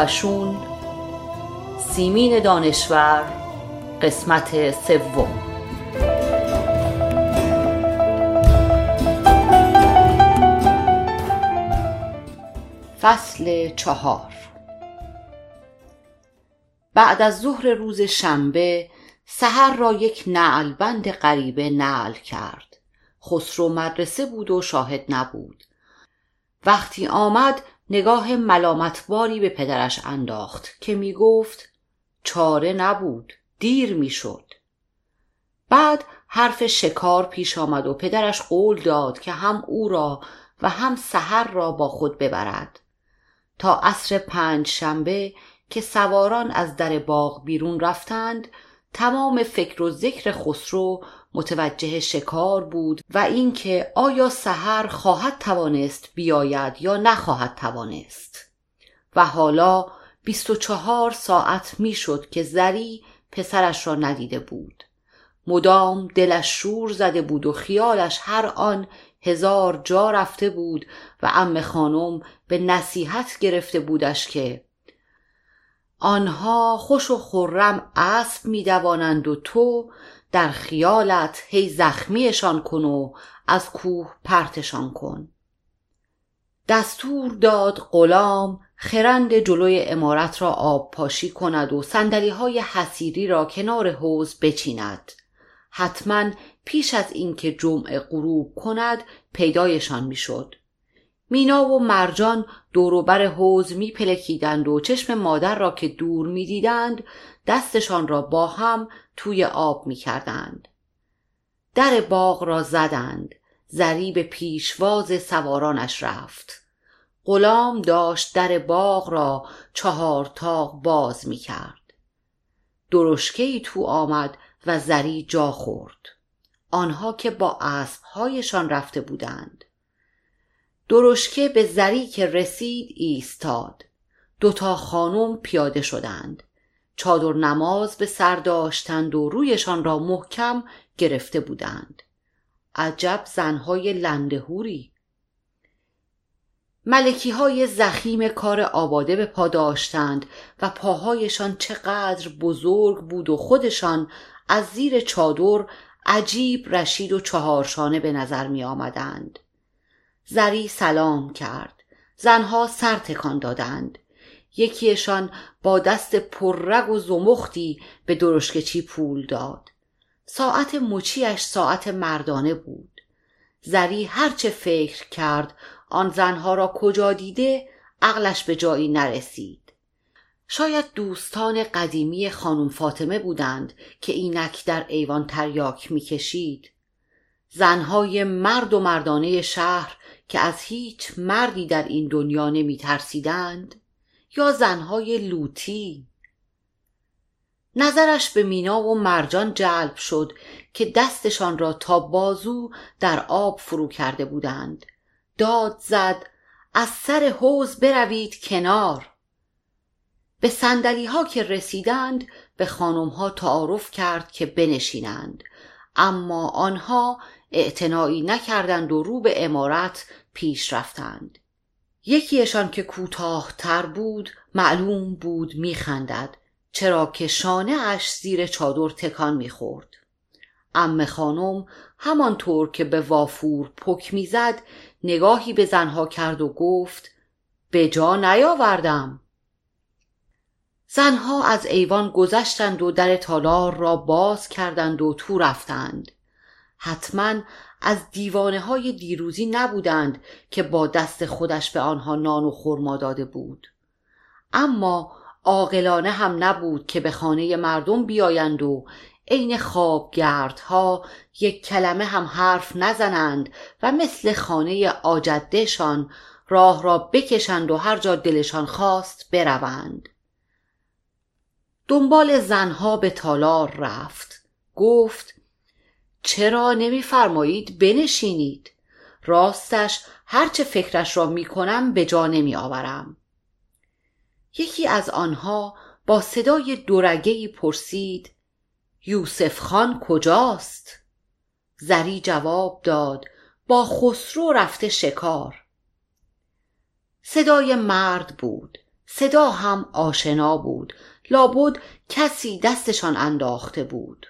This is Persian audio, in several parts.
وشون سیمین دانشور قسمت سوم. فصل چهار. بعد از ظهر روز شنبه سحر را یک نعلبند غریبه نعل کرد. خسرو مدرسه بود و شاهد نبود. وقتی آمد نگاه ملامتباری به پدرش انداخت که می گفت چاره نبود دیر می شد بعد حرف شکار پیش آمد و پدرش قول داد که هم او را و هم سحر را با خود ببرد. تا عصر پنج شنبه که سواران از در باغ بیرون رفتند تمام فکر و ذکر خسرو متوجه شکار بود و اینکه آیا سحر خواهد توانست بیاید یا نخواهد توانست. و حالا بیست و چهار ساعت می‌شد که زری پسرش را ندیده بود. مدام دلش شور زده بود و خیالش هر آن هزار جا رفته بود و ام خانم به نصیحت گرفته بودش که آنها خوش و خرم اسب میدوانند و تو در خیالت هی زخمیشان کن و از کوه پرتشان کن. دستور داد غلام خرند جلوی امارت را آب پاشی کند و سندلی های حسیری را کنار حوز بچیند. حتما پیش از اینکه جمعه غروب کند پیدایشان می‌شد. مینا و مرجان دوروبر حوز میپلکیدند و چشم مادر را که دور می‌دیدند دستشان را با هم توی آب می‌کردند. در باغ را زدند. زری به پیشواز سوارانش رفت. غلام داشت در باغ را چهار تاق باز می‌کرد. درشکه تو آمد و زری جا خورد. آنها که با اسبهایشان رفته بودند. درشکه به زری که رسید ایستاد. دوتا خانم پیاده شدند. چادر نماز به سر داشتند و رویشان را محکم گرفته بودند. عجب زنهای لندهوری. ملکی های زخیم کار آباده به پا داشتند و پاهایشان چقدر بزرگ بود و خودشان از زیر چادر عجیب رشید و چهارشانه به نظر می آمدند زری سلام کرد. زنها سر تکان دادند. یکیشان با دست پررگ و زمختی به درشکچی پول داد. ساعت مچیش ساعت مردانه بود. زری هرچه فکر کرد آن زنها را کجا دیده عقلش به جایی نرسید. شاید دوستان قدیمی خانم فاطمه بودند که اینک در ایوان تریاک می‌کشید. زنهای مرد و مردانه شهر که از هیچ مردی در این دنیا نمی ترسیدند یا زنهای لوتی. نظرش به مینا و مرجان جلب شد که دستشان را تا بازو در آب فرو کرده بودند. داد زد از سر حوز بروید کنار. به سندلی ها که رسیدند به خانم ها تعارف کرد که بنشینند. اما آنها اعتنایی نکردند و رو به امارت پیش رفتند. یکیشان که کوتاه تر بود معلوم بود میخندد چرا که شانه اش زیر چادر تکان می‌خورد. ام خانم همانطور که به وافور پک می‌زد نگاهی به زنها کرد و گفت به جا نیاوردم. زنها از ایوان گذشتند و در تالار را باز کردند و تو رفتند. حتما از دیوانه های دیروزی نبودند که با دست خودش به آنها نان و خرما داده بود. اما عاقلانه هم نبود که به خانه مردم بیایند و عین خوابگردها یک کلمه هم حرف نزنند و مثل خانه آجدهشان راه را بکشند و هر جا دلشان خواست بروند. دنبال زنها به تالار رفت. گفت چرا نمیفرمایید بنشینید؟ راستش هرچه فکرش را می‌کنم به جا نمی آورم یکی از آنها با صدای دورگهی پرسید یوسف خان کجاست؟ زری جواب داد با خسرو رفته شکار. صدای مرد بود صدا هم آشنا بود لابد کسی دستشان انداخته بود.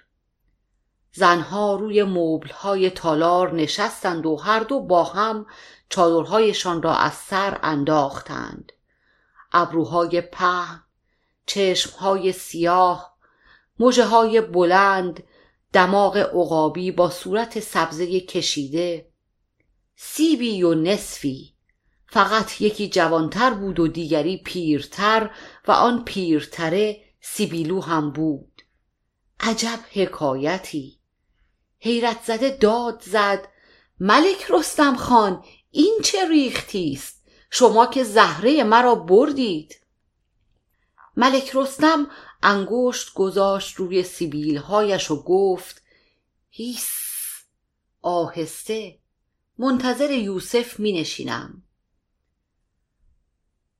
زنها روی مبلهای تالار نشستند و هر دو با هم چادرهایشان را از سر انداختند. ابروهای پهن چشمهای سیاه مجه بلند دماغ عقابی با صورت سبزه کشیده. سیبی و نصفی. فقط یکی جوانتر بود و دیگری پیرتر و آن پیرتره سیبیلو هم بود. عجب حکایتی. حیرت زده داد زد. ملک رستم خان این چه ریختی است؟ شما که زهره مرا بردید. ملک رستم انگشت گذاشت روی سیبیلهایش و گفت هیس آهسته منتظر یوسف می نشینم.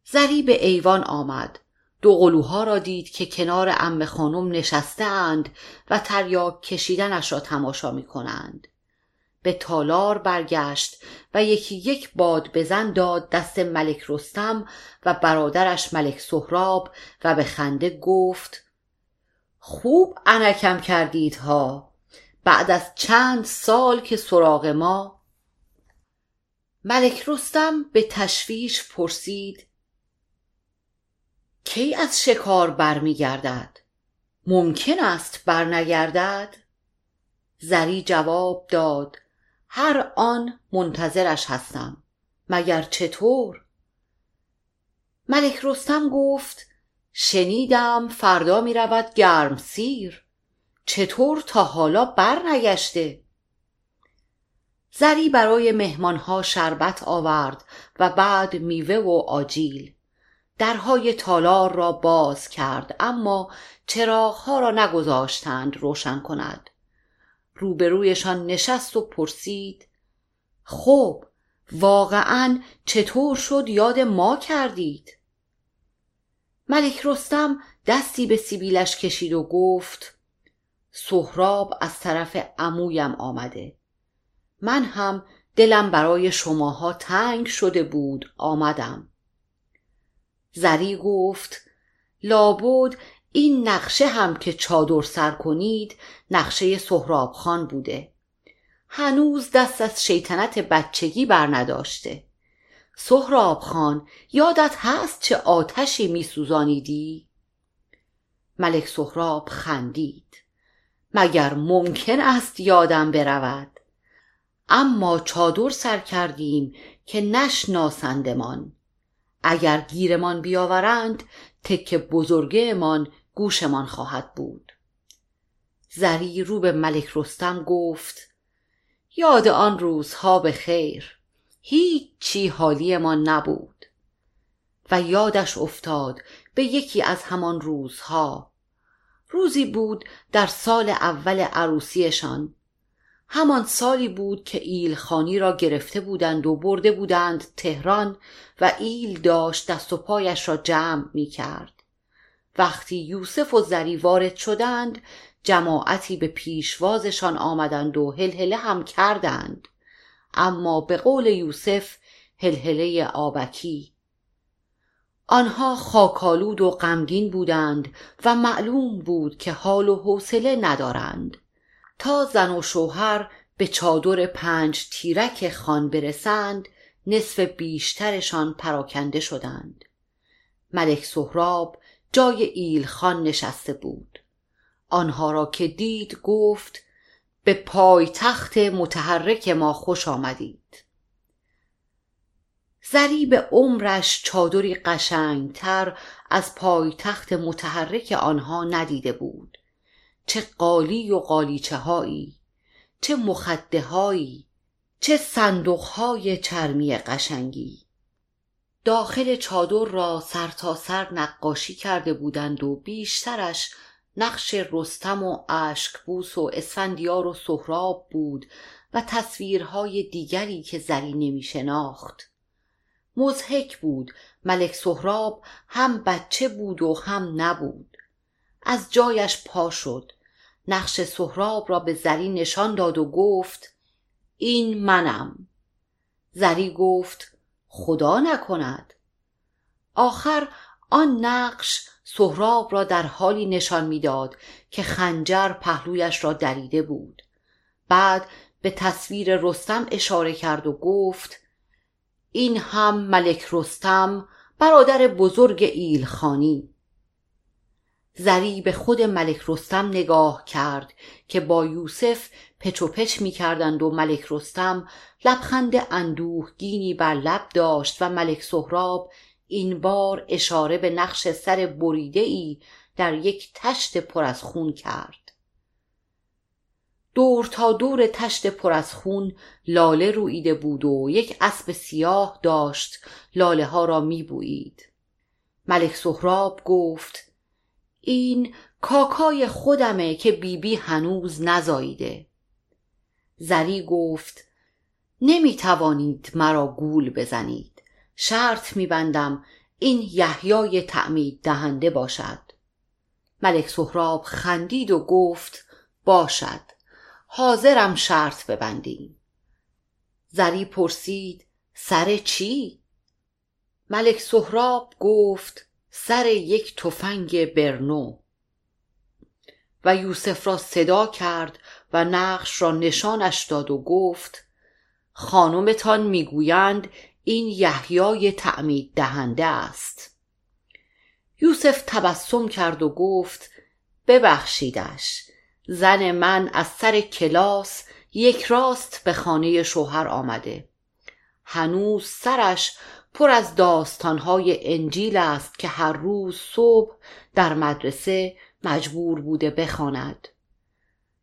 زری به ایوان آمد. دو قلوها را دید که کنار ام خانم نشسته اند و تریاک کشیدنش را تماشا می کنند. به تالار برگشت و یکی یک باد بزن داد دست ملک رستم و برادرش ملک سهراب و به خنده گفت خوب انکم کردید ها بعد از چند سال که سراغ ما ملک رستم به تشویش پرسید کی از شکار برمیگردد؟ ممکن است برنگردد؟ زری جواب داد هر آن منتظرش هستم. مگر چطور؟ ملک رستم گفت شنیدم فردا می رود گرم سیر. چطور تا حالا برنگشته؟ زری برای مهمانها شربت آورد و بعد میوه و آجیل. درهای تالار را باز کرد اما چراغها را نگذاشتند روشن کند. روبرویشان نشست و پرسید خب واقعا چطور شد یاد ما کردید؟ ملک رستم دستی به سیبیلش کشید و گفت سهراب از طرف عمویم آمده. من هم دلم برای شماها تنگ شده بود آمدم. زری گفت لابد این نقشه هم که چادر سر کنید نقشه سهراب خان بوده. هنوز دست از شیطنت بچگی بر نداشته. سهراب خان یادت هست چه آتشی می سوزانیدی؟ ملک سهراب خندید. مگر ممکن است یادم برود؟ اما چادر سر کردیم که نشناسندمان. اگر گیرمان بیاورند تک بزرگمان گوشمان خواهد بود. زری رو به ملک رستم گفت یاد آن روزها به خیر هیچی حالیمان نبود. و یادش افتاد به یکی از همان روزها. روزی بود در سال اول عروسیشان همان سالی بود که ایل خانی را گرفته بودند و برده بودند تهران و ایل داشت دست و پایش را جمع می کرد. وقتی یوسف و زری وارد شدند جماعتی به پیشوازشان آمدند و هلهله هم کردند. اما به قول یوسف هلهله آبکی. آنها خاکالود و غمگین بودند و معلوم بود که حال و حوصله ندارند. تا زن و شوهر به چادر پنج تیرک خان برسند نصف بیشترشان پراکنده شدند. ملک سهراب جای ایل خان نشسته بود. آنها را که دید گفت به پای تخت متحرک ما خوش آمدید. به عمرش چادری قشنگتر از پای تخت متحرک آنها ندیده بود. چه قالی و قالیچه هایی چه مخده هایی چه صندوق های چرمی قشنگی. داخل چادر را سر تا سر نقاشی کرده بودند و بیشترش نقش رستم و اشکبوس و اسفندیار و سهراب بود و تصویرهای دیگری که زری نمی شناخت. مزهک بود ملک سهراب هم بچه بود و هم نبود. از جایش پا شد. نقش سهراب را به زری نشان داد و گفت این منم. زری گفت خدا نکند. آخر آن نقش سهراب را در حالی نشان می‌داد که خنجر پهلویش را دریده بود. بعد به تصویر رستم اشاره کرد و گفت این هم ملک رستم برادر بزرگ ایلخانی. زری به خود ملک رستم نگاه کرد که با یوسف پچ و پچ می کردند و ملک رستم لبخند اندوهگینی بر لب داشت و ملک سهراب این بار اشاره به نقش سر بریده ای در یک تشت پر از خون کرد دور تا دور تشت پر از خون لاله رویده بود و یک اسب سیاه داشت لاله ها را می بویید. ملک سهراب گفت این کاکای خودمه که بیبی بی هنوز نزاییده. زری گفت نمی توانید مرا گول بزنید. شرط میبندم این یحیای تعمید دهنده باشد. ملک سهراب خندید و گفت باشد. حاضرم شرط ببندیم. زری پرسید سر چی؟ ملک سهراب گفت سر یک تفنگ برنو. و یوسف را صدا کرد و نقش را نشانش داد و گفت خانمتان می‌گویند این یحیای تعمید دهنده است. یوسف تبسم کرد و گفت ببخشیدش زن من از سر کلاس یک راست به خانه شوهر آمده. هنوز سرش پر از داستانهای انجیل است که هر روز صبح در مدرسه مجبور بوده بخواند.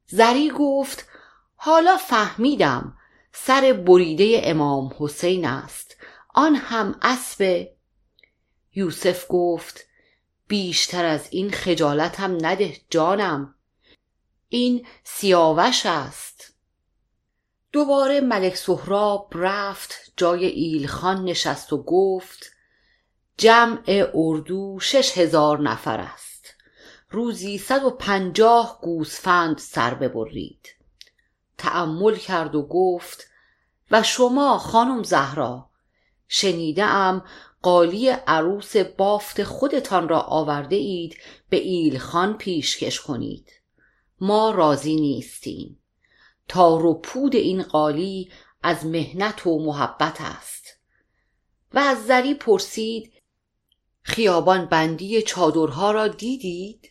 زری گفت حالا فهمیدم سر بریده امام حسین است. آن هم اسب. یوسف گفت بیشتر از این خجالتم نده جانم. این سیاوش است. دوباره ملک سهراب رفت جای ایلخان نشست و گفت جمع اردو شش هزار نفر است. روزی صد و پنجاه گوسفند سر ببرید. تأمل کرد و گفت و شما خانم زهرا شنیده ام قالی عروس بافت خودتان را آورده اید به ایلخان پیشکش کنید. ما راضی نیستیم. تار و پود این قالی از مهنت و محبت است و از زری پرسید خیابان بندی چادرها را دیدید؟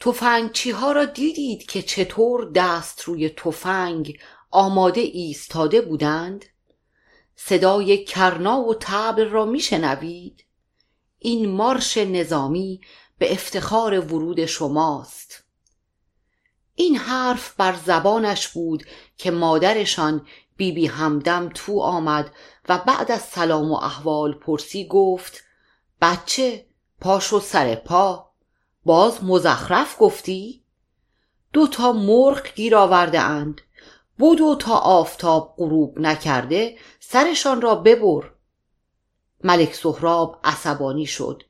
تفنگچی ها را دیدید که چطور دست روی تفنگ آماده ایستاده بودند؟ صدای کرنا و تبل را میشنوید؟ این مارش نظامی به افتخار ورود شماست این حرف بر زبانش بود که مادرشان بیبی بی همدم تو آمد و بعد از سلام و احوال پرسی گفت بچه پاشو سر پا. باز مزخرف گفتی؟ دو تا مرغ گیر آورده اند. بدو تا آفتاب غروب نکرده سرشان را ببر. ملک سهراب عصبانی شد.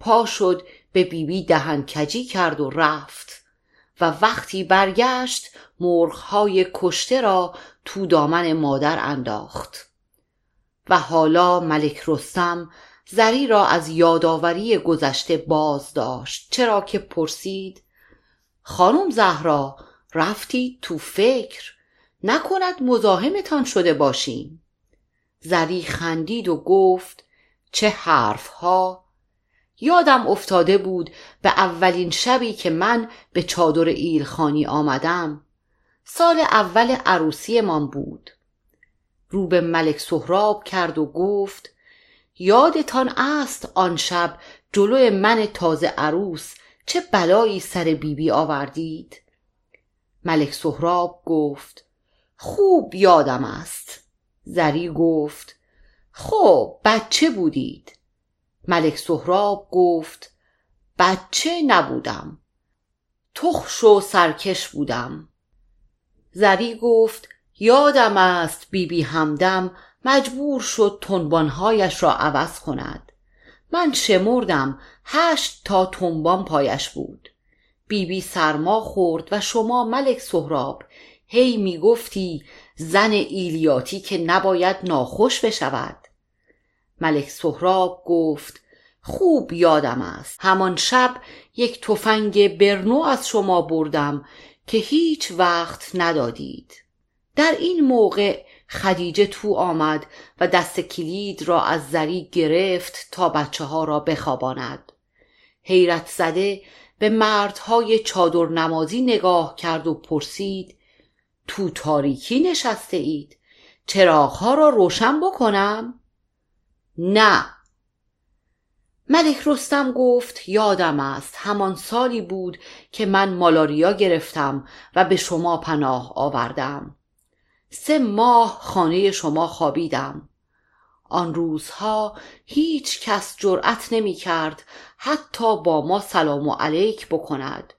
پا شد به بیبی دهن کجی کرد و رفت. و وقتی برگشت مرغهای کشته را تو دامن مادر انداخت. و حالا ملک رستم زری را از یادآوری گذشته باز داشت چرا که پرسید خانم زهرا رفتی تو فکر؟ نکند مزاحمتان شده باشیم. زری خندید و گفت چه حرفها؟ یادم افتاده بود به اولین شبی که من به چادر ایلخانی آمدم. سال اول عروسی من بود. رو به ملک سهراب کرد و گفت یادتان است آن شب جلو من تازه عروس چه بلایی سر بیبی بی آوردید؟ ملک سهراب گفت خوب یادم است. زری گفت خب بچه بودید. ملک سهراب گفت بچه نبودم تخش و سرکش بودم. زری گفت یادم است بیبی بی همدم مجبور شد تنبانهایش را عوض کند. من شمردم هشت تا تنبان پایش بود. بیبی بی سرما خورد و شما ملک سهراب هی می‌گفتی زن ایلیاتی که نباید ناخوش بشود. ملک سهراب گفت خوب یادم است. همان شب یک تفنگ برنو از شما بردم که هیچ وقت ندادید. در این موقع خدیجه تو آمد و دست کلید را از زری گرفت تا بچه ها را بخواباند. حیرت زده به مردهای چادر نمازی نگاه کرد و پرسید تو تاریکی نشسته اید چراغها را روشن بکنم؟ نه. ملک رستم گفت یادم است همان سالی بود که من مالاریا گرفتم و به شما پناه آوردم. سه ماه خانه شما خوابیدم. آن روزها هیچ کس جرأت نمی کرد حتی با ما سلام و علیک بکند.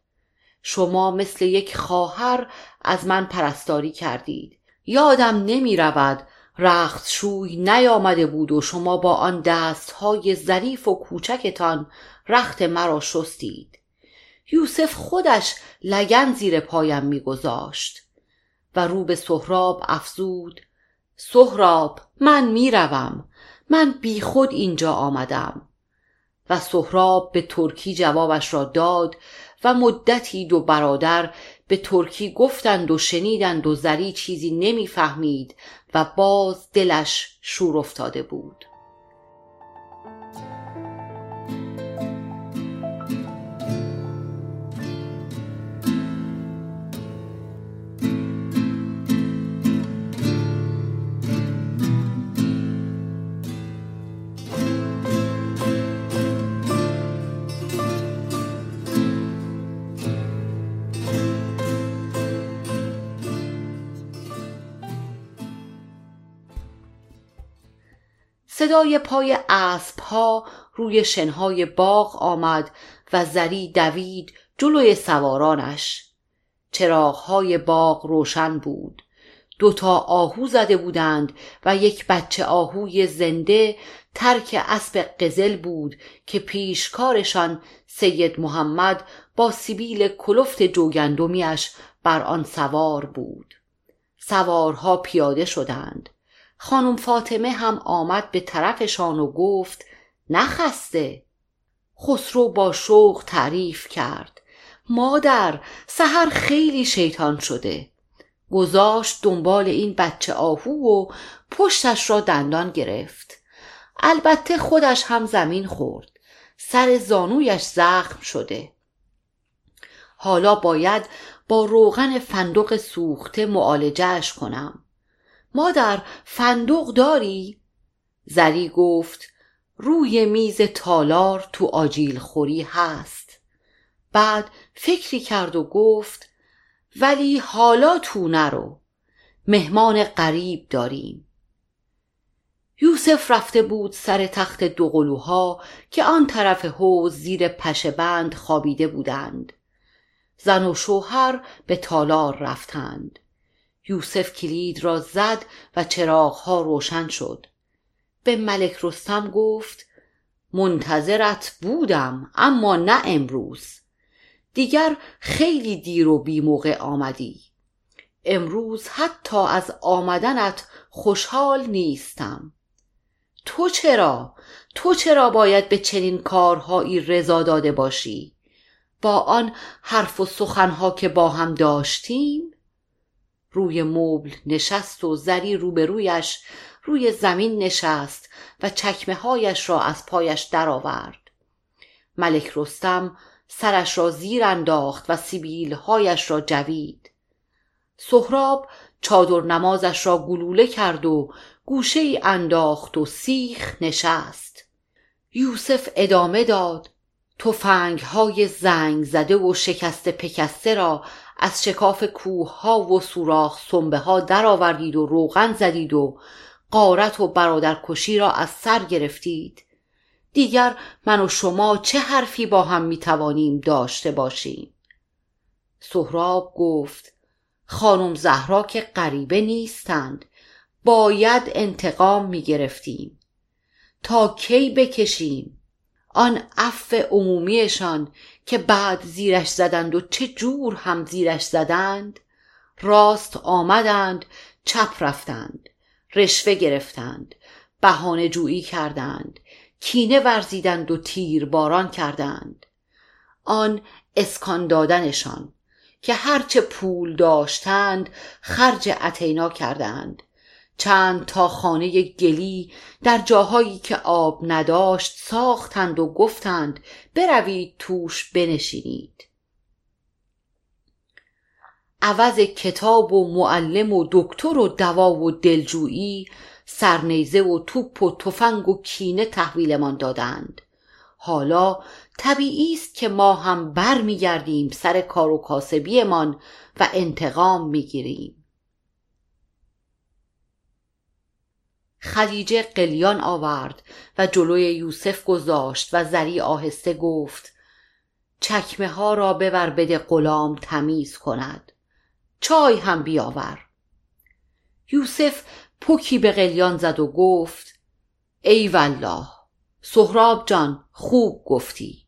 شما مثل یک خواهر از من پرستاری کردید. یادم نمی رود رخت شوی نیامده بود و شما با آن دستهای ظریف و کوچکتان رخت مرا شستید. یوسف خودش لگن زیر پایم میگذاشت و رو به سهراب افزود. سهراب من می‌روم. من بیخود اینجا آمدم. و سهراب به ترکی جوابش را داد و مدتی دو برادر به ترکی گفتند و شنیدند و زری چیزی نمی‌فهمید و باز دلش شور افتاده بود. صدای پای اسب ها روی شنهای باغ آمد و زری دوید جلوی سوارانش. چراغهای باغ روشن بود. دوتا آهو زده بودند و یک بچه آهوی زنده ترک اسب قزل بود که پیشکارشان سید محمد با سیبیل کلفت جوگندمیش بر آن سوار بود. سوارها پیاده شدند. خانم فاطمه هم آمد به طرفشان و گفت نخسته. خسرو با شوق تعریف کرد. مادر سحر خیلی شیطان شده. گذاشت دنبال این بچه آهو و پشتش را دندان گرفت. البته خودش هم زمین خورد. سر زانویش زخم شده. حالا باید با روغن فندق سوخته معالجهش کنم. مادر فندق داری؟ زری گفت روی میز تالار تو آجیل خوری هست. بعد فکری کرد و گفت ولی حالا تو نرو مهمان غریب داریم. یوسف رفته بود سر تخت دوقلوها که آن طرف حوز زیر پشه بند خوابیده بودند. زن و شوهر به تالار رفتند. یوسف کلید را زد و چراغها روشن شد. به ملک رستم گفت منتظرت بودم اما نه امروز. دیگر خیلی دیر و بی موقع آمدی. امروز حتی از آمدنت خوشحال نیستم. تو چرا؟ تو چرا باید به چنین کارهایی رضا داده باشی؟ با آن حرف و سخنها که با هم داشتیم؟ روی مبل نشست و زری روبرویش روی زمین نشست و چکمه هایش را از پایش درآورد. ملک رستم سرش را زیر انداخت و سیبیل هایش را جوید. سهراب چادر نمازش را گلوله کرد و گوشه ای انداخت و سیخ نشست. یوسف ادامه داد تفنگ های زنگ زده و شکست پکسته را از شکاف کوه ها و سوراخ سنبه ها درآوردید و روغن زدید و قارت و برادرکشی را از سر گرفتید. دیگر من و شما چه حرفی با هم می توانیم داشته باشیم؟ سهراب گفت خانم زهرا که غریبه نیستند باید انتقام می گرفتیم تا کی بکشیم؟ آن عفو عمومیشان که بعد زیرش زدند و چه جور هم زیرش زدند راست آمدند چپ رفتند رشوه گرفتند بهانه جویی کردند کینه ورزیدند و تیر باران کردند. آن اسکان دادنشان که هرچه پول داشتند خرج اتینا کردند. چند تا خانه گلی در جاهایی که آب نداشت ساختند و گفتند بروید توش بنشینید. عوض کتاب و معلم و دکتر و دوا و دلجویی سرنیزه و توپ و تفنگ و کینه تحویلمان دادند. حالا طبیعی است که ما هم بر میگردیم سر کار و کاسبیمان و انتقام می‌گیریم. خدیجه قلیان آورد و جلوی یوسف گذاشت و زری آهسته گفت چکمه ها را ببر بده غلام تمیز کند. چای هم بیاور. یوسف پوکی به قلیان زد و گفت ای والله سهراب جان خوب گفتی.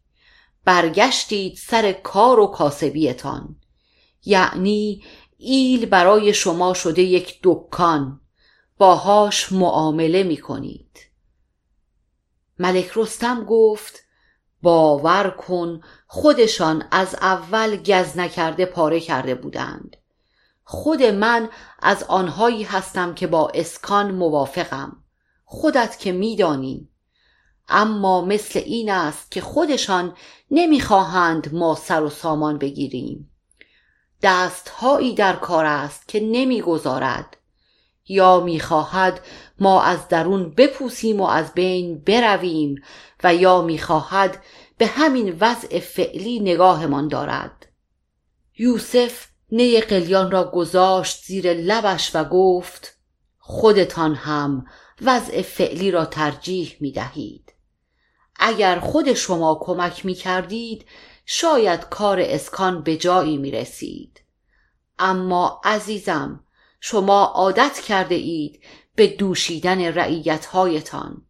برگشتید سر کار و کاسبیتان. یعنی ایل برای شما شده یک دکان. باهاش معامله می کنید ملک رستم گفت باور کن خودشان از اول گز نکرده پاره کرده بودند. خود من از آنهایی هستم که با اسکان موافقم. خودت که میدانی. اما مثل این است که خودشان نمی‌خواهند ما سر و سامان بگیریم. دستهایی در کار است که نمی‌گذارد. یا می‌خواهد ما از درون بپوسیم و از بین برویم و یا می‌خواهد به همین وضع فعلی نگاهمان دارد یوسف نی قلیان را گذاشت زیر لبش و گفت خودتان هم وضع فعلی را ترجیح می دهید. اگر خود شما کمک می کردید شاید کار اسکان به جایی می رسید. اما عزیزم شما عادت کرده اید به دوشیدن رعیت هایتان.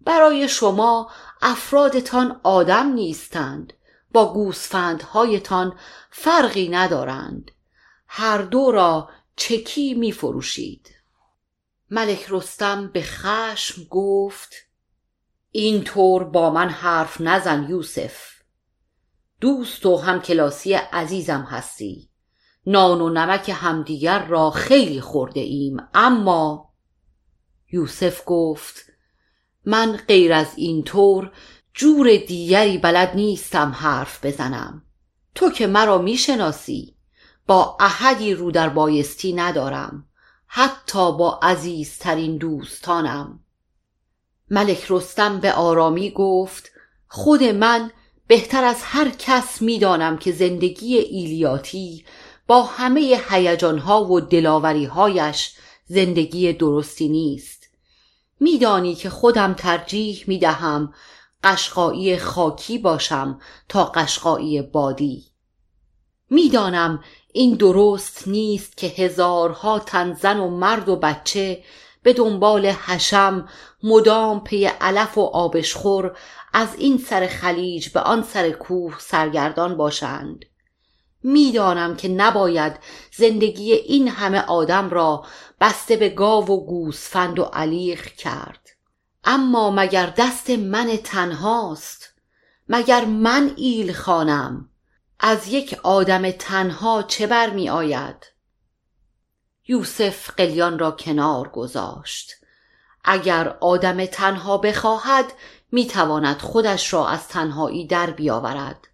برای شما افرادتان آدم نیستند با گوسفندهایتان فرقی ندارند. هر دو را چکی می فروشید ملک رستم به خشم گفت این طور با من حرف نزن یوسف. دوست و همکلاسی عزیزم هستی. نان و نمک همدیگر را خیلی خورده ایم. اما یوسف گفت من غیر از این طور جور دیگری بلد نیستم حرف بزنم. تو که مرا می‌شناسی با احدی رو در بایستی ندارم حتی با عزیزترین دوستانم. ملک رستم به آرامی گفت خود من بهتر از هر کس می‌دانم که زندگی ایلیاتی با همه هیجانها و دلاوریهایش زندگی درستی نیست. میدانی که خودم ترجیح می‌دهم قشقایی خاکی باشم تا قشقایی بادی. می‌دانم این درست نیست که هزارها تن زن و مرد و بچه به دنبال حشم مدام پی علف و آبشخور از این سر خلیج به آن سر کوه سرگردان باشند. می‌دانم که نباید زندگی این همه آدم را بسته به گاو و گوسفند و علیق کرد. اما مگر دست من تنهاست؟ مگر من ایل خانم از یک آدم تنها چه بر می آید؟ یوسف قلیان را کنار گذاشت. اگر آدم تنها بخواهد می‌تواند خودش را از تنهایی در بیاورد.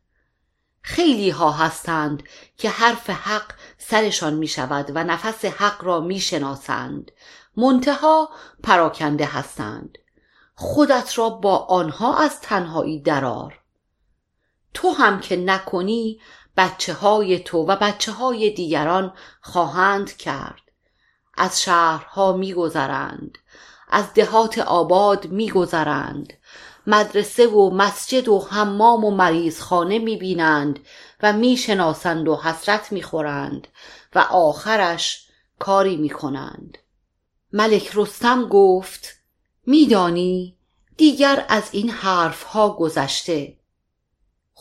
خیلی ها هستند که حرف حق سرشان می شود و نفس حق را می شناسند منتها پراکنده هستند. خودت را با آنها از تنهایی درار تو هم که نکنی بچه های تو و بچه های دیگران خواهند کرد. از شهرها میگذرند. از دهات آباد میگذرند. مدرسه و مسجد و حمام و مریضخانه می‌بینند و می‌شناسند و حسرت می‌خورند و آخرش کاری می‌کنند. ملک رستم گفت میدانی دیگر از این حرف ها گذشته.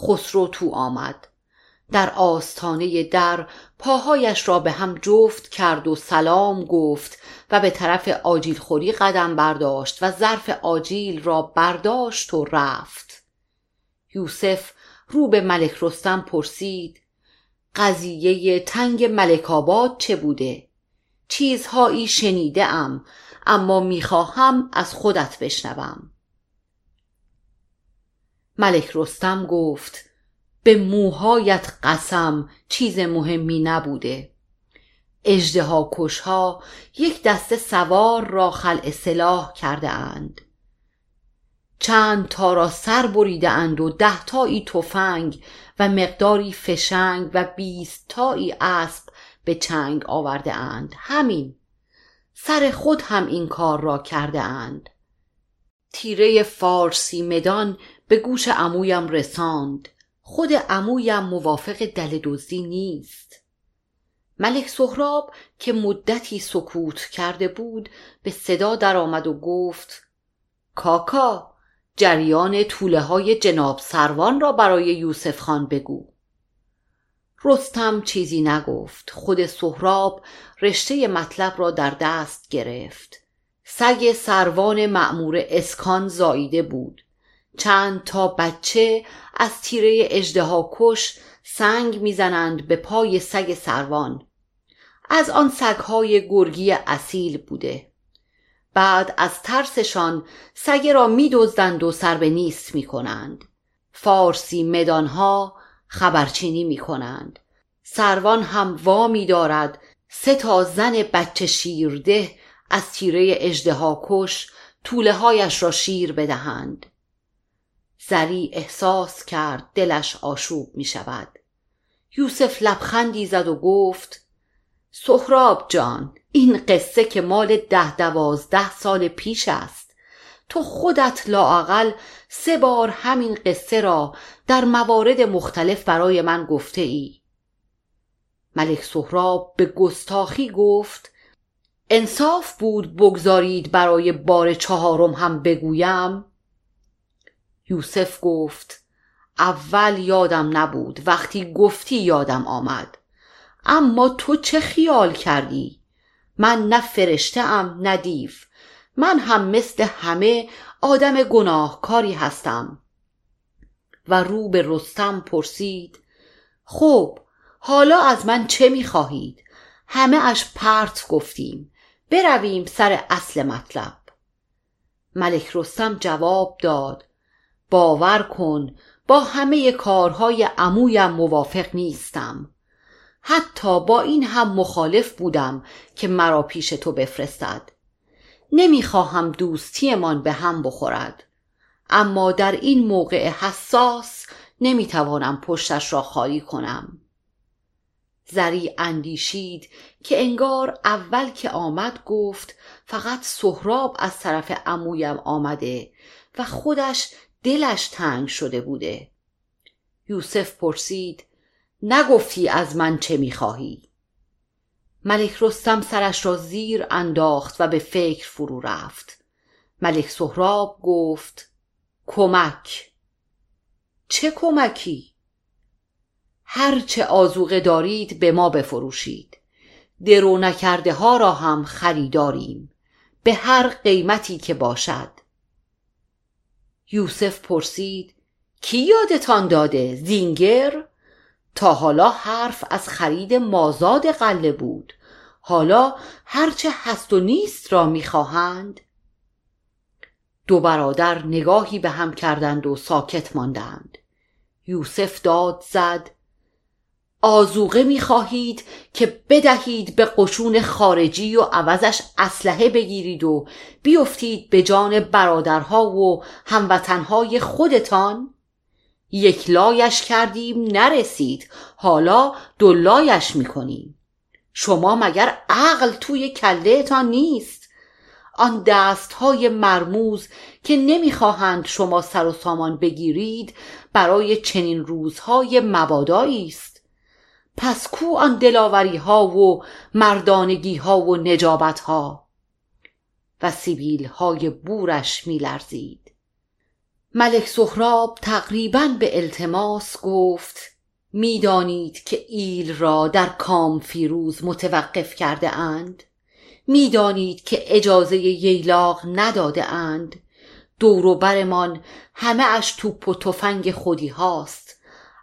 خسرو تو آمد. در آستانه در پاهایش را به هم جفت کرد و سلام گفت و به طرف آجیل خوری قدم برداشت و ظرف آجیل را برداشت و رفت. یوسف رو به ملک رستم پرسید قضیه تنگ ملک آباد چه بوده؟ چیزهایی شنیده ام اما می‌خواهم از خودت بشنوم. ملک رستم گفت به موهایت قسم چیز مهمی نبوده. اژدهاکش‌ها یک دسته سوار را خلع سلاح کرده اند. چند تا را سر بریده اند و ده تایی تفنگ و مقداری فشنگ و بیست تایی اسب به چنگ آورده اند. همین. سر خود هم این کار را کرده اند. تیره فارسی مدان به گوش عمویم رساند. خود عمویم موافق دل دزدی نیست. ملک سهراب که مدتی سکوت کرده بود به صدا درآمد و گفت کاکا جریان طوله های جناب سروان را برای یوسف خان بگو. رستم چیزی نگفت. خود سهراب رشته مطلب را در دست گرفت. سگ سروان معمور اسکان زاییده بود. چند تا بچه از تیره اجدها کش سنگ می‌زنند به پای سگ سروان. از آن سگهای گرگی اصیل بوده. بعد از ترسشان سگ را میدزدند و سر به نیست می‌کنند. فارسی مدانها خبرچینی می‌کنند. سروان هم وامی دارد سه تا زن بچه شیرده از تیره اجدها کش طوله هایش را شیر بدهند. زری احساس کرد دلش آشوب می شود. یوسف لبخندی زد و گفت سهراب جان این قصه که مال ده دوازده سال پیش است. تو خودت لاعقل سه بار همین قصه را در موارد مختلف برای من گفته ای. ملک سهراب به گستاخی گفت انصاف بود بگذارید برای بار چهارم هم بگویم. یوسف گفت اول یادم نبود وقتی گفتی یادم آمد. اما تو چه خیال کردی؟ من نه فرشته ام نه دیو. من هم مثل همه آدم گناهکاری هستم. و رو به رستم پرسید خب حالا از من چه می‌خواهید؟ همه اش پرت گفتیم. برویم سر اصل مطلب. ملک رستم جواب داد باور کن با همه کارهای عمویم موافق نیستم. حتی با این هم مخالف بودم که مرا پیش تو بفرستد. نمی‌خواهم دوستیمان به هم بخورد. اما در این موقع حساس نمی‌توانم پشتش را خالی کنم. زری اندیشید که انگار اول که آمد گفت فقط سهراب از طرف عمویم آمده و خودش دلش تنگ شده بوده. یوسف پرسید نگفتی از من چه می‌خواهی؟ ملک رستم سرش را زیر انداخت و به فکر فرو رفت. ملک سهراب گفت کمک. چه کمکی؟ هرچه آزوقه دارید به ما بفروشید. درو نکرده ها را هم خریداریم. به هر قیمتی که باشد. یوسف پرسید کی یادتان داده زینگر؟ تا حالا حرف از خرید مازاد قله بود. حالا هرچه هست و نیست را می‌خواهند. دو برادر نگاهی به هم کردند و ساکت ماندند. یوسف داد زد آزوقه می‌خواهید که بدهید به قشون خارجی و عوضش اسلحه بگیرید و بیفتید به جان برادرها و هموطنهای خودتان؟ یک لایش کردیم نرسید. حالا دو لایش می‌کنیم. شما مگر عقل توی کلهتان نیست؟ آن دست های مرموز که نمی‌خواهند شما سر و سامان بگیرید برای چنین روزهای مبادایی است. پس کو آن دلاوری ها و مردانگی ها و نجابت ها و سیبیل های بورش میلرزید. ملک سهراب تقریبا به التماس گفت می‌دانید که ایل را در کام فیروز متوقف کرده اند؟ می‌دانید که اجازه ییلاق نداده اند؟ دور برمان همه اش توپ و تفنگ خودی هاست.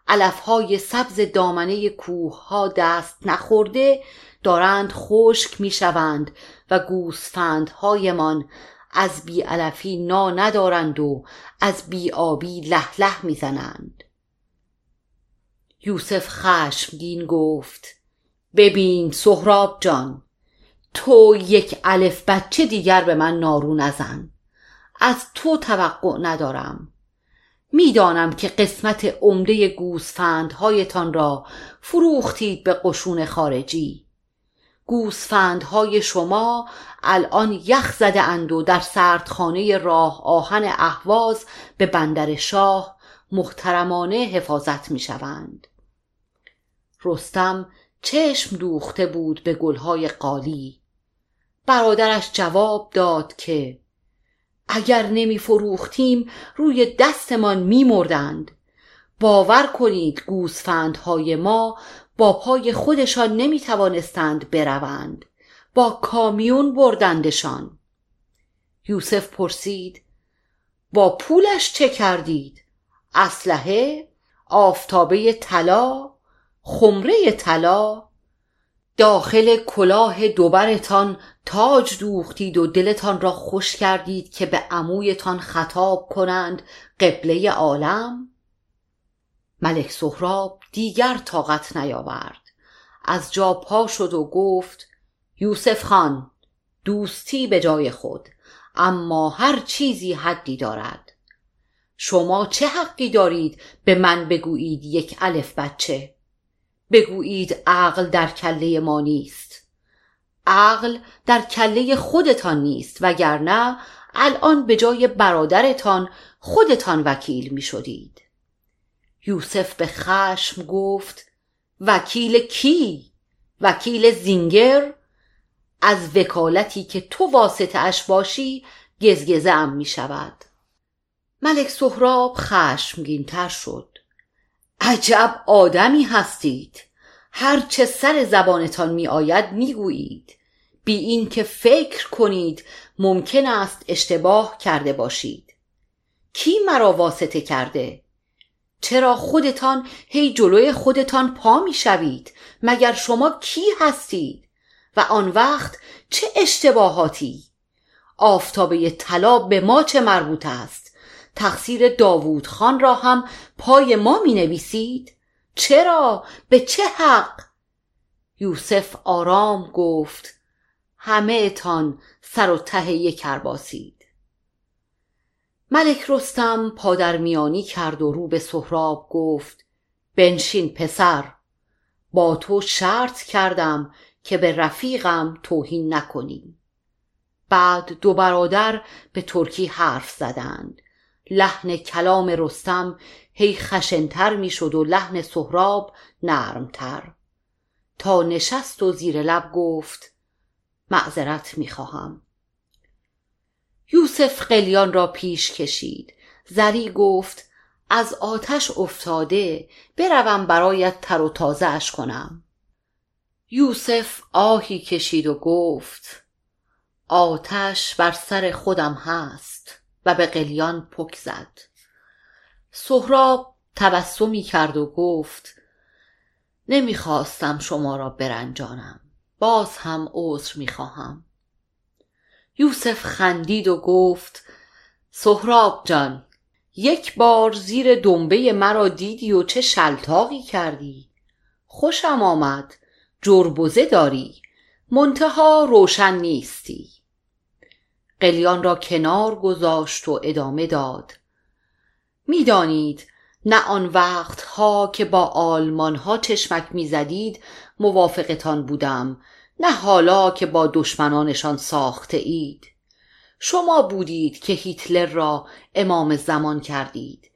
علفهای سبز دامنه کوه ها دست نخورده دارند خشک می‌شوند و گوسفندهایمان از بی علفی نا ندارند و از بی آبی له له می‌زنند. یوسف خشمگین گفت ببین سهراب جان تو یک الف بچه دیگر به من نارو نزن. از تو توقع ندارم. می‌دانم که قسمت عمده گوسفندهایتان را فروختید به قشون خارجی گوسفندهای شما الان یخ زده اند و در سردخانه راه آهن اهواز به بندر شاه محترمانه حفاظت می شوند. رستم چشم دوخته بود به گلهای قالی برادرش جواب داد که اگر نمی فروختیم روی دستمان می مردند باور کنید گوسفندهای ما با پای خودشان نمی توانستند بروند با کامیون بردندشان یوسف پرسید با پولش چه کردید؟ اسلحه؟ آفتابه طلا؟ خمره طلا؟ داخل کلاه دوبرتان تاج دوختید و دلتان را خوش کردید که به عمویتان خطاب کنند قبله عالم؟ ملک سهراب دیگر طاقت نیاورد. از جا پا شد و گفت یوسف خان دوستی به جای خود اما هر چیزی حدی دارد. شما چه حقی دارید به من بگویید یک الف بچه؟ بگویید عقل در کله ما نیست عقل در کله خودتان نیست وگرنه الان به جای برادرتان خودتان وکیل می شدید یوسف به خشم گفت وکیل کی؟ وکیل زینگر؟ از وکالتی که تو واسطه اش باشی گزگزه ام می شود ملک سهراب خشمگینتر شد عجب آدمی هستید. هر چه سر زبانتان می آید می گویید بی این که فکر کنید ممکن است اشتباه کرده باشید. کی مرا واسطه کرده؟ چرا خودتان هی جلوی خودتان پا می شوید مگر شما کی هستید؟ و آن وقت چه اشتباهاتی؟ آفتابه طلا به ما چه مربوط است؟ تقصیر داوود خان را هم پای ما می نویسید چرا؟ به چه حق؟ یوسف آرام گفت همه تان سر و ته یک کرباسید ملک رستم پادرمیانی کرد و رو به سهراب گفت بنشین پسر با تو شرط کردم که به رفیقم توهین نکنی بعد دو برادر به ترکی حرف زدند. لحن کلام رستم هی خشنتر می‌شد و لحن سهراب نرمتر. تا نشست و زیر لب گفت معذرت می‌خواهم. یوسف قلیان را پیش کشید. زری گفت از آتش افتاده بروم برایت تر و تازه اش کنم. یوسف آهی کشید و گفت آتش بر سر خودم هست. و به قلیان پک زد. سهراب تبسمی کرد و گفت نمی‌خواستم شما را برنجانم. باز هم عذر می‌خواهم. یوسف خندید و گفت سهراب جان یک بار زیر دنبه مرا دیدی و چه شلتاقی کردی. خوشم آمد جربزه داری. منتها روشن نیستی. قلیان را کنار گذاشت و ادامه داد. می‌دانید نه آن وقت ها که با آلمان ها چشمک می‌زدید موافقتان بودم نه حالا که با دشمنانشان ساخته اید. شما بودید که هیتلر را امام زمان کردید.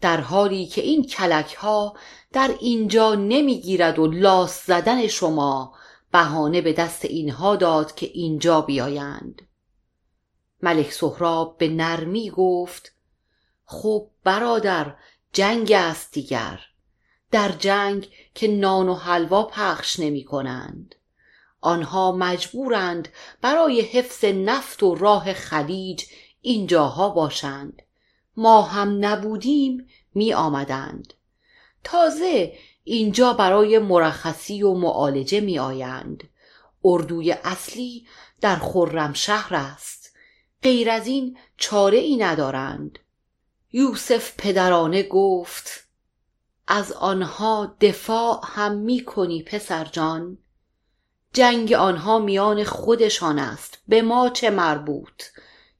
در حالی که این کلک ها در اینجا نمی‌گیرد و لاس زدن شما بهانه به دست اینها داد که اینجا بیایند. ملک سهراب به نرمی گفت خب برادر جنگ است دیگر. در جنگ که نان و حلوا پخش نمی کنند. آنها مجبورند برای حفظ نفت و راه خلیج اینجاها باشند. ما هم نبودیم می آمدند. تازه اینجا برای مرخصی و معالجه می آیند. اردوی اصلی در خرمشهر است. غیر از این چاره ای ندارند. یوسف پدرانه گفت از آنها دفاع هم می کنی پسر جان. جنگ آنها میان خودشان است به ما چه مربوط؟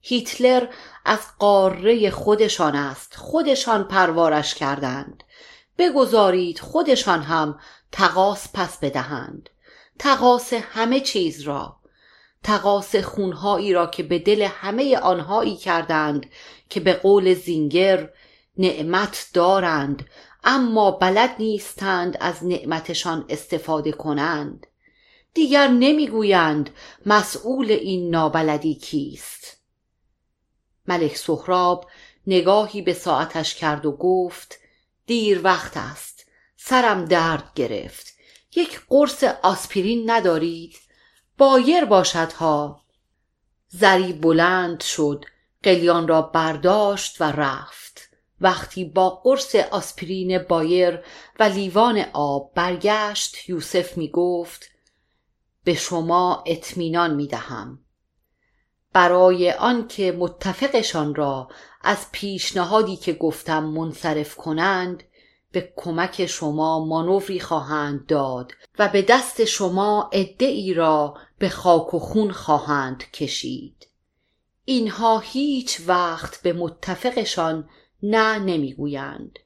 هیتلر از قاره خودشان است خودشان پروارش کردند. بگذارید خودشان هم تقاس پس بدهند. تقاس همه چیز را. تقاس خونهایی را که به دل همه آنهایی کردند که به قول زینگر نعمت دارند اما بلد نیستند از نعمتشان استفاده کنند. دیگر نمی‌گویند مسئول این نابلدی کیست. ملک سهراب نگاهی به ساعتش کرد و گفت دیر وقت است. سرم درد گرفت. یک قرص آسپرین ندارید؟ بایر باشد ها. زری بلند شد قلیان را برداشت و رفت. وقتی با قرص آسپرین بایر و لیوان آب برگشت یوسف می گفت به شما اطمینان می دهم. برای آنکه متفقشان را از پیشنهادی که گفتم منصرف کنند به کمک شما مانوری خواهند داد و به دست شما عده ای را به خاک و خون خواهند کشید. اینها هیچ وقت به متفقشان نه نمی‌گویند.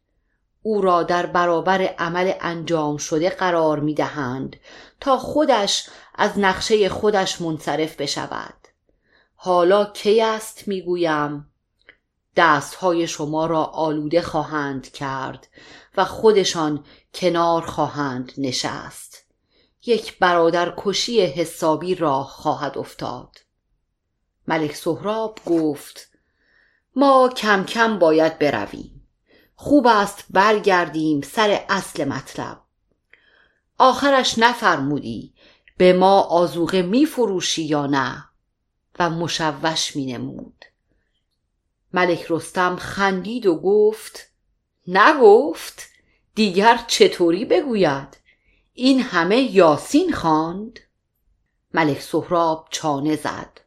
او را در برابر عمل انجام شده قرار می دهند تا خودش از نقشه خودش منصرف بشود. حالا کی است می‌گویم؟ دستهای شما را آلوده خواهند کرد و خودشان کنار خواهند نشست. یک برادر کشی حسابی راه خواهد افتاد. ملک سهراب گفت ما کم کم باید برویم. خوب است برگردیم سر اصل مطلب. آخرش نفرمودی به ما آزوغه می فروشی یا نه؟ و مشوش می نمود ملک رستم خندید و گفت نگفت دیگر چطوری بگوید؟ این همه یاسین خواند. ملک سهراب چانه زد.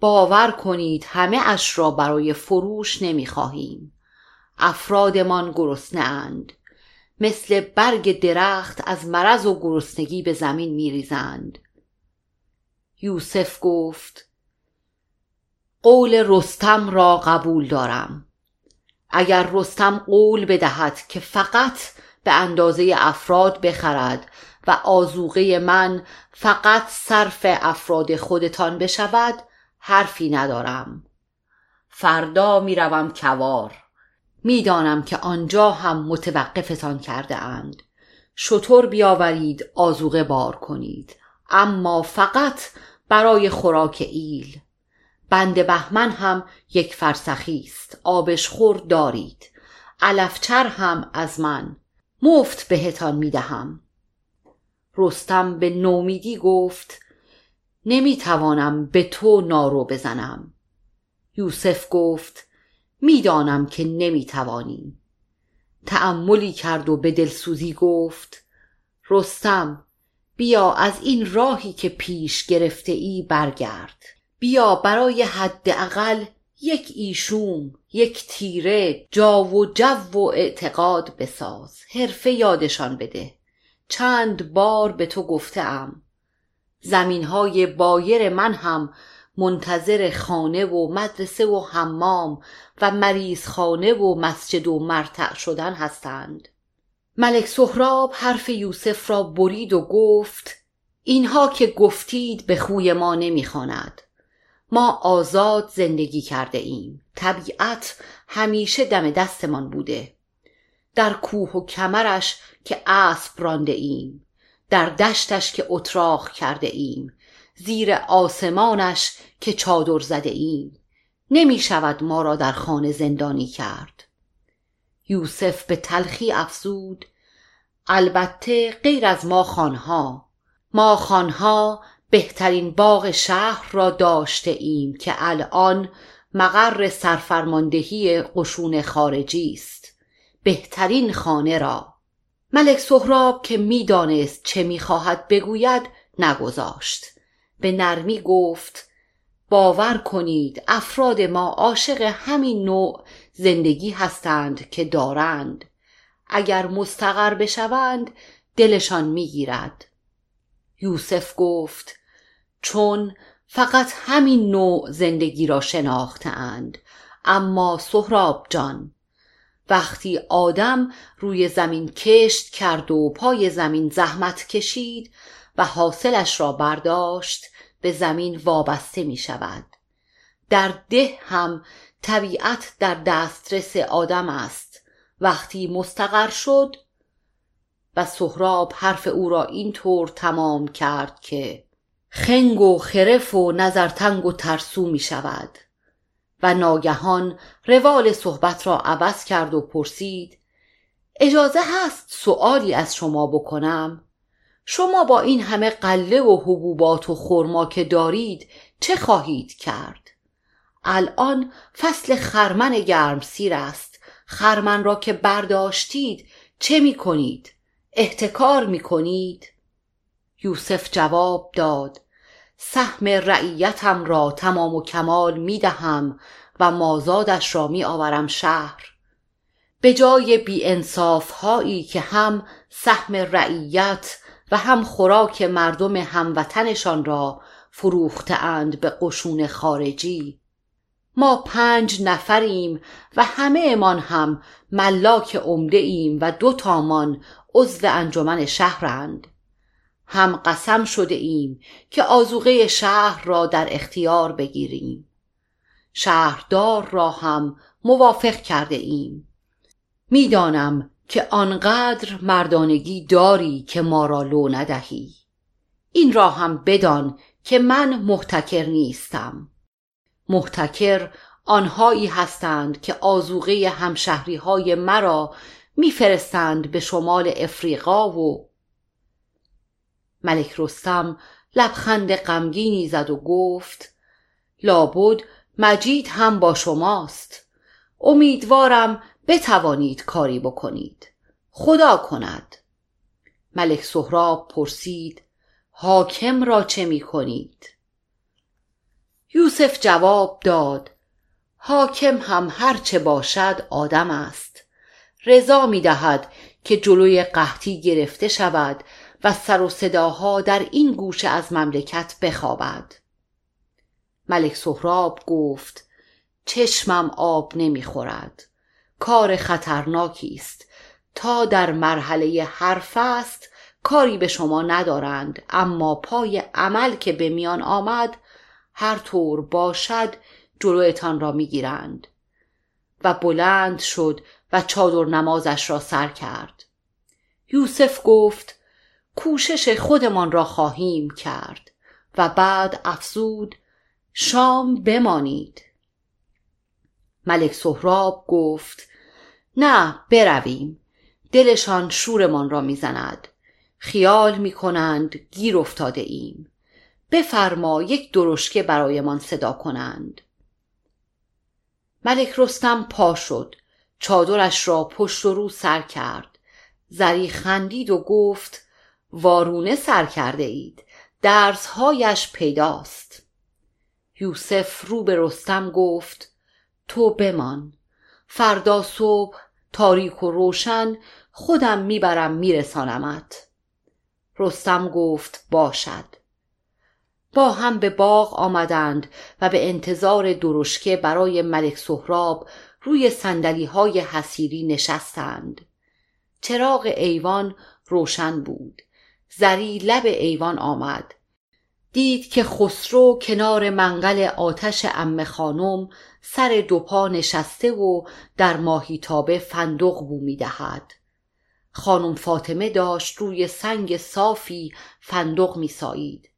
باور کنید همه اش را برای فروش نمی‌خواهیم. افرادمان گرسنه اند مثل برگ درخت از مرض و گرسنگی به زمین میریزند. یوسف گفت قول رستم را قبول دارم. اگر رستم قول بدهد که فقط به اندازه افراد بخرد و آزوغه من فقط صرف افراد خودتان بشود حرفی ندارم. فردا می‌روم کوار. می‌دانم که آنجا هم متوقفتان کرده اند. شطور بیاورید آزوغه بار کنید. اما فقط برای خوراک ایل. بند بهمن هم یک فرسخی است. آبشخور دارید. علفچر هم از من. مفت بهتان می‌دهم رستم به نومیدی گفت نمی‌توانم به تو نارو بزنم. یوسف گفت می‌دانم که نمی‌توانی تأملی کرد و به دلسوزی گفت رستم بیا از این راهی که پیش گرفته ای برگرد. بیا برای حداقل یک ایشوم یک تیره جا و جو و اعتقاد بساز. حرفه یادشان بده. چند بار به تو گفتم زمین های بایر من هم منتظر خانه و مدرسه و حمام و مریض خانه و مسجد و مرتع شدن هستند. ملک سهراب حرف یوسف را برید و گفت اینها که گفتید به خوی ما نمی‌خواند. ما آزاد زندگی کرده ایم. طبیعت همیشه دم دستمان بوده. در کوه و کمرش که اسب رانده ایم. در دشتش که اتراق کرده ایم. زیر آسمانش که چادر زده ایم. نمی شود ما را در خانه زندانی کرد. یوسف به تلخی افزود. البته غیر از ما خانها. ما خانها بهترین باغ شهر را داشته ایم که الان مقر سرفرماندهی قشون خارجی است. بهترین خانه را. ملک سهراب که می‌دانست چه می‌خواهد بگوید نگذاشت. به نرمی گفت باور کنید افراد ما عاشق همین نوع زندگی هستند که دارند. اگر مستقر بشوند دلشان می‌گیرد. یوسف گفت چون فقط همین نوع زندگی را شناختند اما سهراب جان وقتی آدم روی زمین کشت کرد و پای زمین زحمت کشید و حاصلش را برداشت به زمین وابسته می شود در ده هم طبیعت در دسترس آدم است. وقتی مستقر شد و سهراب حرف او را اینطور تمام کرد که خنگ و خرف و نظرتنگ و ترسو می شود و ناگهان روال صحبت را عوض کرد و پرسید اجازه هست سؤالی از شما بکنم شما با این همه قله و حبوبات و خرما که دارید چه خواهید کرد الان فصل خرمن گرم سیر است خرمن را که برداشتید چه می کنید؟ احتکار می کنید؟ یوسف جواب داد سهم رعیتم را تمام و کمال می دهم و مازادش را می آورم شهر. به جای بی هایی که هم سهم رعیت و هم خوراک مردم هموطنشان را فروختهاند به قشون خارجی. ما پنج نفریم و همه امان هم ملاک عمده ایم و دو تامان عضو انجمن شهرند هم قسم شده ایم که آزوغه شهر را در اختیار بگیریم. شهردار را هم موافق کرده ایم. می‌دانم که آنقدر مردانگی داری که ما را لو ندهی. این را هم بدان که من محتکر نیستم. محتکر آنهایی هستند که آزوغه همشهری های مرا میفرستند به شمال افریقا و ملک رستم لبخند غمگینی زد و گفت لابد مجید هم با شماست. امیدوارم بتوانید کاری بکنید. خدا کند. ملک سهراب پرسید حاکم را چه می کنید؟ یوسف جواب داد حاکم هم هرچه باشد آدم است. رضا می دهد که جلوی قحطی گرفته شود و سر و صداها در این گوشه از مملکت بخوابد. ملک سهراب گفت چشمم آب نمی‌خورد. کار خطرناکی است. تا در مرحله حرف است کاری به شما ندارند. اما پای عمل که به میان آمد هر طور باشد جلویتان را می‌گیرند. و بلند شد و چادر نمازش را سر کرد. یوسف گفت کوشش خودمان را خواهیم کرد و بعد افزود شام بمانید. ملک سهراب گفت نه برویم دلشان شورمان را می‌زند خیال می‌کنند گیر افتاده ایم بفرما یک درشکه برایمان صدا کنند. ملک رستم پا شد چادرش را پشت و رو سر کرد زری خندید و گفت وارونه سر کرده اید درسهایش پیداست. یوسف رو به رستم گفت تو بمان. فردا صبح تاریک و روشن خودم می‌برم میرسانمت. رستم گفت باشد. با هم به باغ آمدند و به انتظار درشکه برای ملک سهراب روی سندلی های حسیری نشستند. چراغ ایوان روشن بود. زری لب ایوان آمد. دید که خسرو کنار منقل آتش ام خانم سر دو پا نشسته و در ماهیتابه فندق بو می‌دهد خانم فاطمه داشت روی سنگ صافی فندق میسایید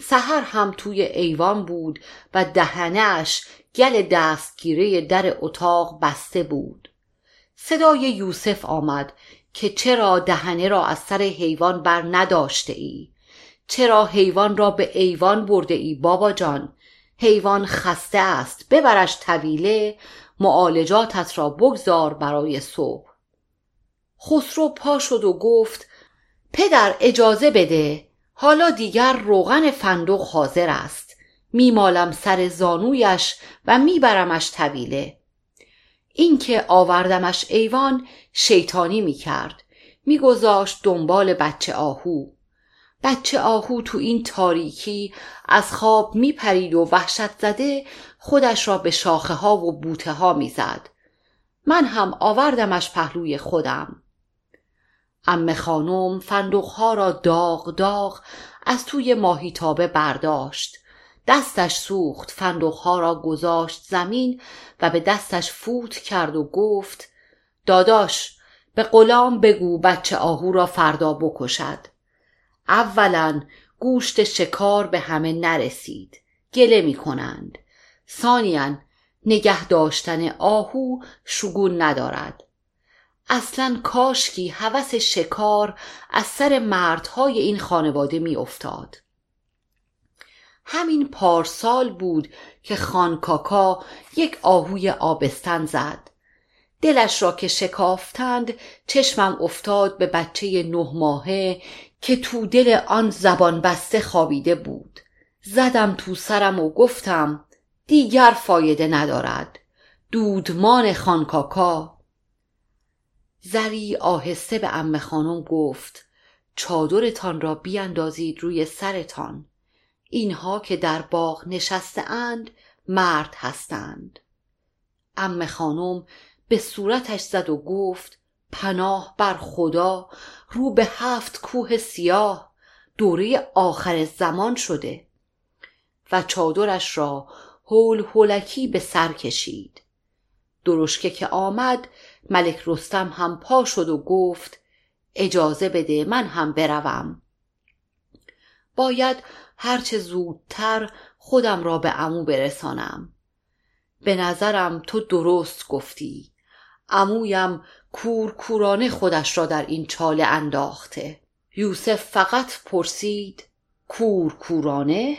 سحر هم توی ایوان بود و دهنش گل دستگیره در اتاق بسته بود. صدای یوسف آمد که چرا دهنه را از سر حیوان بر نداشته ای؟ چرا حیوان را به ایوان برده ای بابا جان؟ حیوان خسته است ببرش طویله معالجاتت را بگذار برای صبح. خسرو پا شد و گفت پدر اجازه بده حالا دیگر روغن فندق حاضر است. میمالم سر زانویش و میبرمش طویله. اینکه آوردمش ایوان شیطانی می‌کرد. میگذاشت دنبال بچه آهو. بچه آهو تو این تاریکی از خواب میپرید و وحشت زده خودش را به شاخه ها و بوته ها می‌زد. من هم آوردمش پهلوی خودم. ام خانم فندقها را داغ داغ از توی ماهیتابه برداشت. دستش سوخت فندقها را گذاشت زمین و به دستش فوت کرد و گفت داداش به غلام بگو بچه آهو را فردا بکشد. اولا گوشت شکار به همه نرسید گله می کنند ثانیا نگه داشتن آهو شگون ندارد. اصلا کاشکی هوس شکار از سر مردهای این خانواده می افتاد. همین پارسال بود که خانکاکا یک آهوی آبستن زد. دلش را که شکافتند چشمم افتاد به بچه نه ماهه که تو دل آن زبان بسته خوابیده بود. زدم تو سرم و گفتم دیگر فایده ندارد. دودمان خانکاکا زری آهسته به ام خانم گفت چادرتان را بیاندازید روی سرتان. اینها که در باغ نشسته اند مرد هستند. ام خانم به صورتش زد و گفت پناه بر خدا رو به هفت کوه سیاه دوره آخر زمان شده. و چادرش را هول هولکی به سر کشید. درشکه که آمد ملک رستم هم پا شد و گفت اجازه بده من هم بروم. باید هرچه زودتر خودم را به عمو برسانم. به نظرم تو درست گفتی. عمویم کورکورانه خودش را در این چاله انداخته. یوسف فقط پرسید کورکورانه؟